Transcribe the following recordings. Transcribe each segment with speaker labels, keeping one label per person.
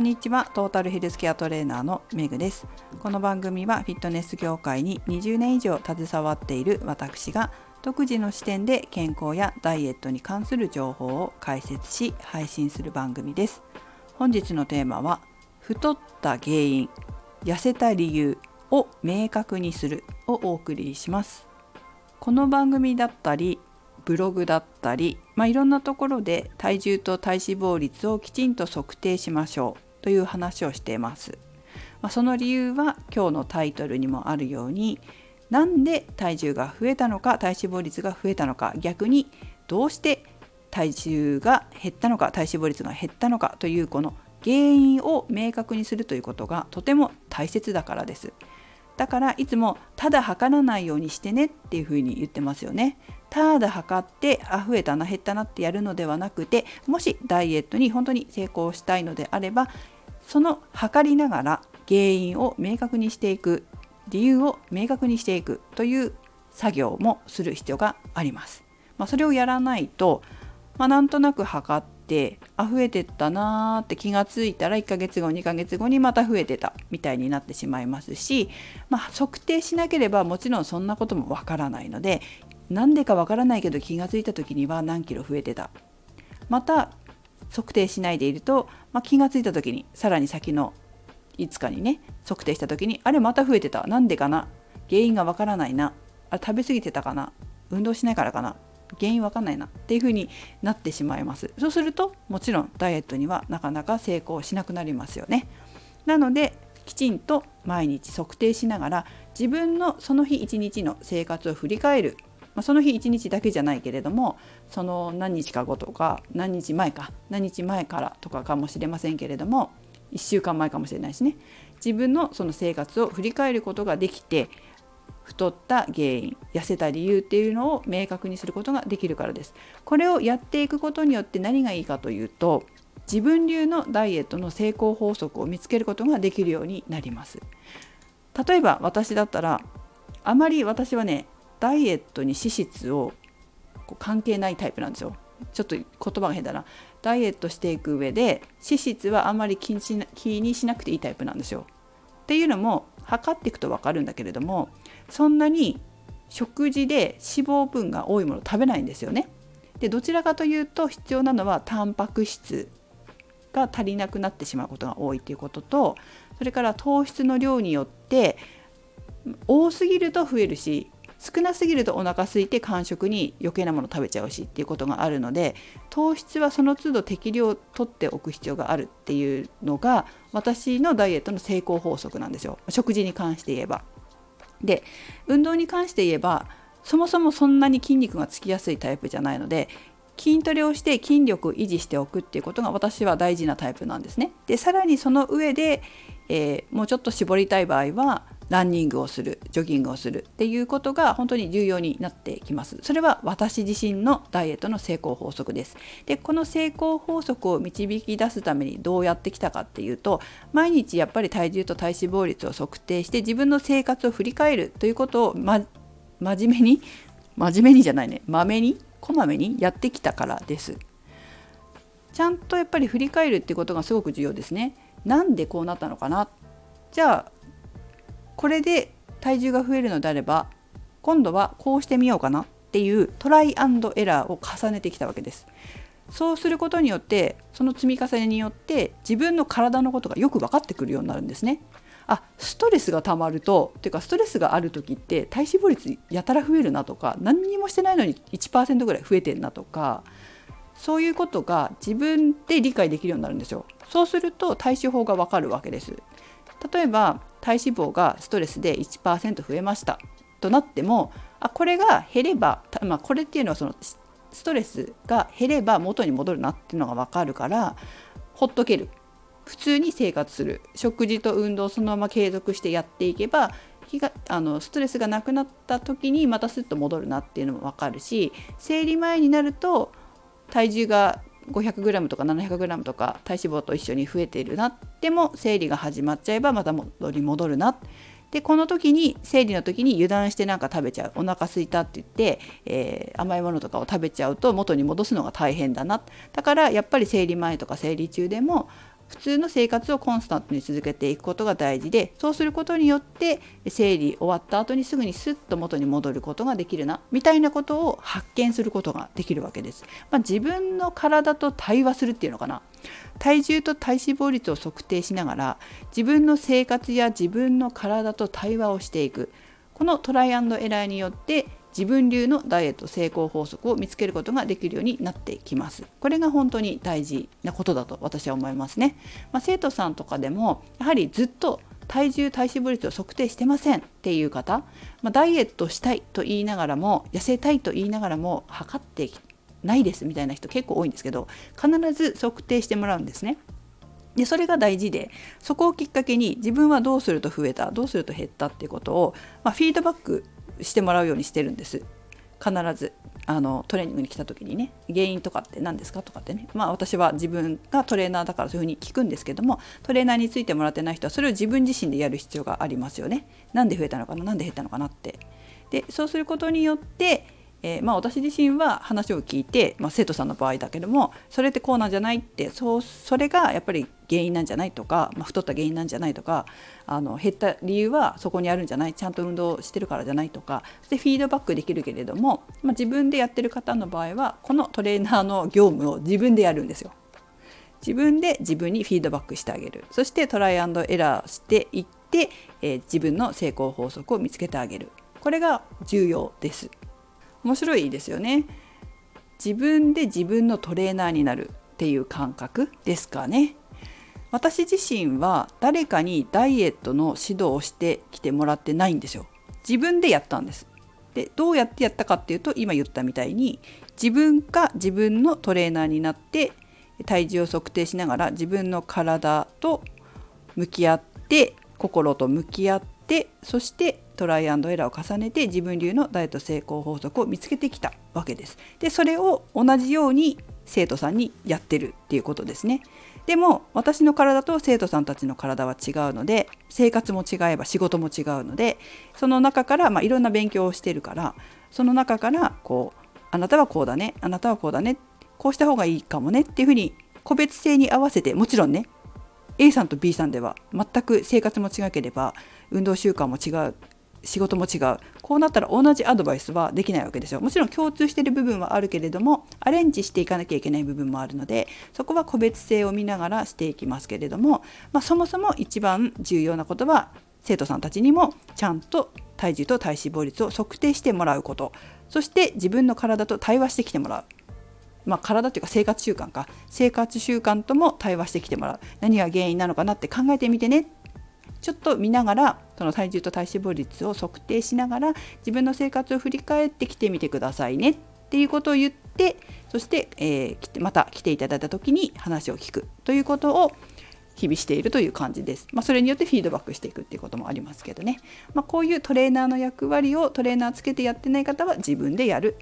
Speaker 1: んにちは。トータルヘルスケアトレーナーのメグです。この番組はフィットネス業界に20年以上携わっている私が独自の視点で健康やダイエットに関する情報を解説し配信する番組です。本日のテーマは太った原因痩せた理由を明確にするをお送りします。この番組だったりブログだったり、まあ、いろんなところで体重と体脂肪率をきちんと測定しましょう。という話をしています。まあ、その理由は今日のタイトルにもあるようになんで体重が増えたのか体脂肪率が増えたのか逆にどうして体重が減ったのか体脂肪率が減ったのかというこの原因を明確にするということがとても大切だからです。だからいつもただ測らないようにしてねっていうふうに言ってますよね。ただ測ってあ増えたな減ったなってやるのではなくてもしダイエットに本当に成功したいのであればその測りながら原因を明確にしていく理由を明確にしていくという作業もする必要があります。まあ、それをやらないと、まあ、なんとなく測ってあ増えてったなーって気がついたら1ヶ月後2ヶ月後にまた増えてたみたいになってしまいますし、まあ、測定しなければもちろんそんなこともわからないのでなんでかわからないけど気がついた時には何キロ増えてたまた測定しないでいると、まあ、気がついた時にさらに先の5日にね測定した時にあれまた増えてた。なんでかな？原因がわからないな。あ食べ過ぎてたかな？運動しないからかな？原因わかんないな。っていう風になってしまいます。そうするともちろんダイエットにはなかなか成功しなくなりますよね。なのできちんと毎日測定しながら自分のその日一日の生活を振り返る、まあ、その日一日だけじゃないけれどもその何日か後とか何日前か何日前からとかかもしれませんけれども1週間前かもしれないしね。自分のその生活を振り返ることができて太った原因痩せた理由っていうのを明確にすることができるからです。これをやっていくことによって何がいいかというと自分流のダイエットの成功法則を見つけることができるようになります。例えば私だったらあまり私はねダイエットに脂質をこう関係ないタイプなんですよ。ちょっと言葉が変だな。ダイエットしていく上で脂質はあんまり気にしなくていいタイプなんですよ。っていうのも測っていくと分かるんだけれどもそんなに食事で脂肪分が多いものを食べないんですよね。でどちらかというと必要なのはタンパク質が足りなくなってしまうことが多いということとそれから糖質の量によって多すぎると増えるし少なすぎるとお腹空いて間食に余計なもの食べちゃうしっていうことがあるので糖質はその都度適量取っておく必要があるっていうのが私のダイエットの成功法則なんですよ食事に関して言えば。で運動に関して言えばそもそもそんなに筋肉がつきやすいタイプじゃないので筋トレをして筋力を維持しておくっていうことが私は大事なタイプなんですね。でさらにその上で、えー、もうちょっと絞りたい場合はランニングをするジョギングをするっていうことが本当に重要になってきます。それは私自身のダイエットの成功法則です。でこの成功法則を導き出すためにどうやってきたかっていうと毎日やっぱり体重と体脂肪率を測定して自分の生活を振り返るということを、ま、真面目に真面目にじゃないねまめにこまめにやってきたからです。ちゃんとやっぱり振り返るってことがすごく重要ですね。なんでこうなったのかなじゃあこれで体重が増えるのであれば今度はこうしてみようかなっていうトライアンドエラーを重ねてきたわけです。そうすることによってその積み重ねによって自分の体のことがよく分かってくるようになるんですね。あストレスがたまるとっていうかストレスがある時って体脂肪率やたら増えるなとか何にもしてないのに1%ぐらい増えてんなとかそういうことが自分で理解できるようになるんですよ。そうすると対処法がわかるわけです。例えば体脂肪がストレスで1%増えましたとなってもあこれが減れば、まあ、これっていうのはそのストレスが減れば元に戻るなっていうのが分かるからほっとける普通に生活する食事と運動をそのまま継続してやっていけばがあのストレスがなくなった時にまたスッと戻るなっていうのも分かるし生理前になると体重が 500g とか 700g とか体脂肪と一緒に増えているなでも生理が始まっちゃえばまた戻り戻るなでこの時に生理の時に油断してなんか食べちゃうお腹すいたって言って、えー、甘いものとかを食べちゃうと元に戻すのが大変だなだからやっぱり生理前とか生理中でも普通の生活をコンスタントに続けていくことが大事でそうすることによって生理終わった後にすぐにスッと元に戻ることができるなみたいなことを発見することができるわけです。まあ、自分の体と対話するっていうのかな体重と体脂肪率を測定しながら自分の生活や自分の体と対話をしていくこのトライアンドエラーによって自分流のダイエット成功法則を見つけることができるようになってきます。これが本当に大事なことだと私は思いますね。まあ、生徒さんとかでもやはりずっと体重体脂肪率を測定してませんっていう方、まあ、ダイエットしたいと言いながらも痩せたいと言いながらも測ってないですみたいな人結構多いんですけど必ず測定してもらうんですね。でそれが大事でそこをきっかけに自分はどうすると増えたどうすると減ったっていうことを、まあ、フィードバックしてもらうようにしてるんです。必ず。あのトレーニングに来た時にね原因とかって何ですかとかってね。まあ私は自分がトレーナーだからそういうふうに聞くんですけどもトレーナーについてもらってない人はそれを自分自身でやる必要がありますよね。なんで増えたのかな？なんで減ったのかなって。でそうすることによってえー、まあ、私自身は話を聞いて、まあ、生徒さんの場合だけどもそれってこうなんじゃないってそうそれがやっぱり原因なんじゃないとか、まあ、太った原因なんじゃないとかあの減った理由はそこにあるんじゃない？ちゃんと運動してるからじゃないとか。そしてフィードバックできるけれども、まあ、自分でやってる方の場合はこのトレーナーの業務を自分でやるんですよ。自分で自分にフィードバックしてあげる。そしてトライアンドエラーしていって、えー、自分の成功法則を見つけてあげる。これが重要です。面白いですよね。自分で自分のトレーナーになるっていう感覚ですかね。私自身は誰かにダイエットの指導をしてきてもらってないんですよ自分でやったんですでどうやってやったかっていうと今言ったみたいに自分が自分のトレーナーになって体重を測定しながら自分の体と向き合って心と向き合ってそしてトライアンドエラーを重ねて自分流のダイエット成功法則を見つけてきたわけです。でそれを同じように生徒さんにやってるっていうことですね。でも私の体と生徒さんたちの体は違うので生活も違えば仕事も違うのでその中から、まあ、いろんな勉強をしてるからその中からこうあなたはこうだねあなたはこうだねこうした方がいいかもねっていうふうに個別性に合わせてもちろんね A さんと B さんでは全く生活も違ければ運動習慣も違う仕事も違うこうなったら同じアドバイスはできないわけですよ。もちろん共通している部分はあるけれどもアレンジしていかなきゃいけない部分もあるのでそこは個別性を見ながらしていきますけれども、まあ、そもそも一番重要なことは生徒さんたちにもちゃんと体重と体脂肪率を測定してもらうこと。そして自分の体と対話してきてもらう。まあ、体というか生活習慣か。生活習慣とも対話してきてもらう。何が原因なのかなって考えてみてね。ちょっと見ながらその体重と体脂肪率を測定しながら自分の生活を振り返ってきてみてくださいねっていうことを言ってそして、えー、また来ていただいた時に話を聞くということを日々しているという感じです。まあ、それによってフィードバックしていくっていうこともありますけどね。まあ、こういうトレーナーの役割をトレーナーつけてやってない方は自分でやる。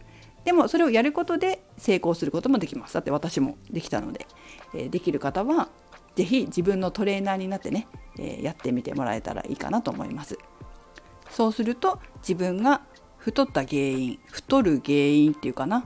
Speaker 1: でもそれをやることで成功することもできます。だって私もできたので、えー、できる方は是非自分のトレーナーになってね、え、やってみてもらえたらいいかなと思います。そうすると自分が太った原因太る原因っていうかな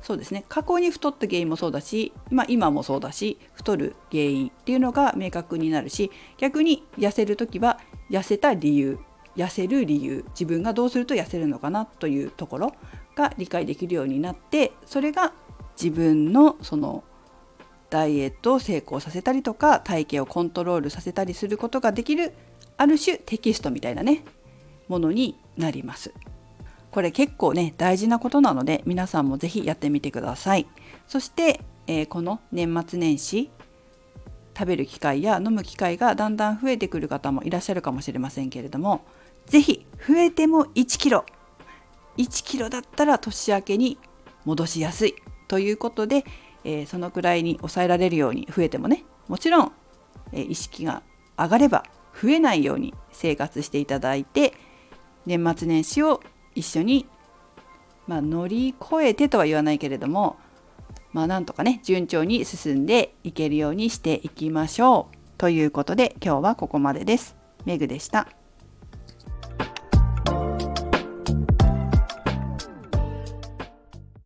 Speaker 1: そうですね過去に太った原因もそうだし、まあ、今もそうだし太る原因っていうのが明確になるし逆に痩せる時は痩せた理由痩せる理由自分がどうすると痩せるのかなというところが理解できるようになってそれが自分のそのダイエットを成功させたりとか体型をコントロールさせたりすることができるある種テキストみたいなねものになります。これ結構ね大事なことなので皆さんも是非やってみてください。そして、えー、この年末年始食べる機会や飲む機会がだんだん増えてくる方もいらっしゃるかもしれませんけれども是非増えても1キロ1キロだったら年明けに戻しやすいということでえー、そのくらいに抑えられるように増えてもねもちろん、えー、意識が上がれば増えないように生活していただいて年末年始を一緒に、まあ、乗り越えてとは言わないけれどもまあなんとかね順調に進んでいけるようにしていきましょうということで今日はここまでです。メグでした。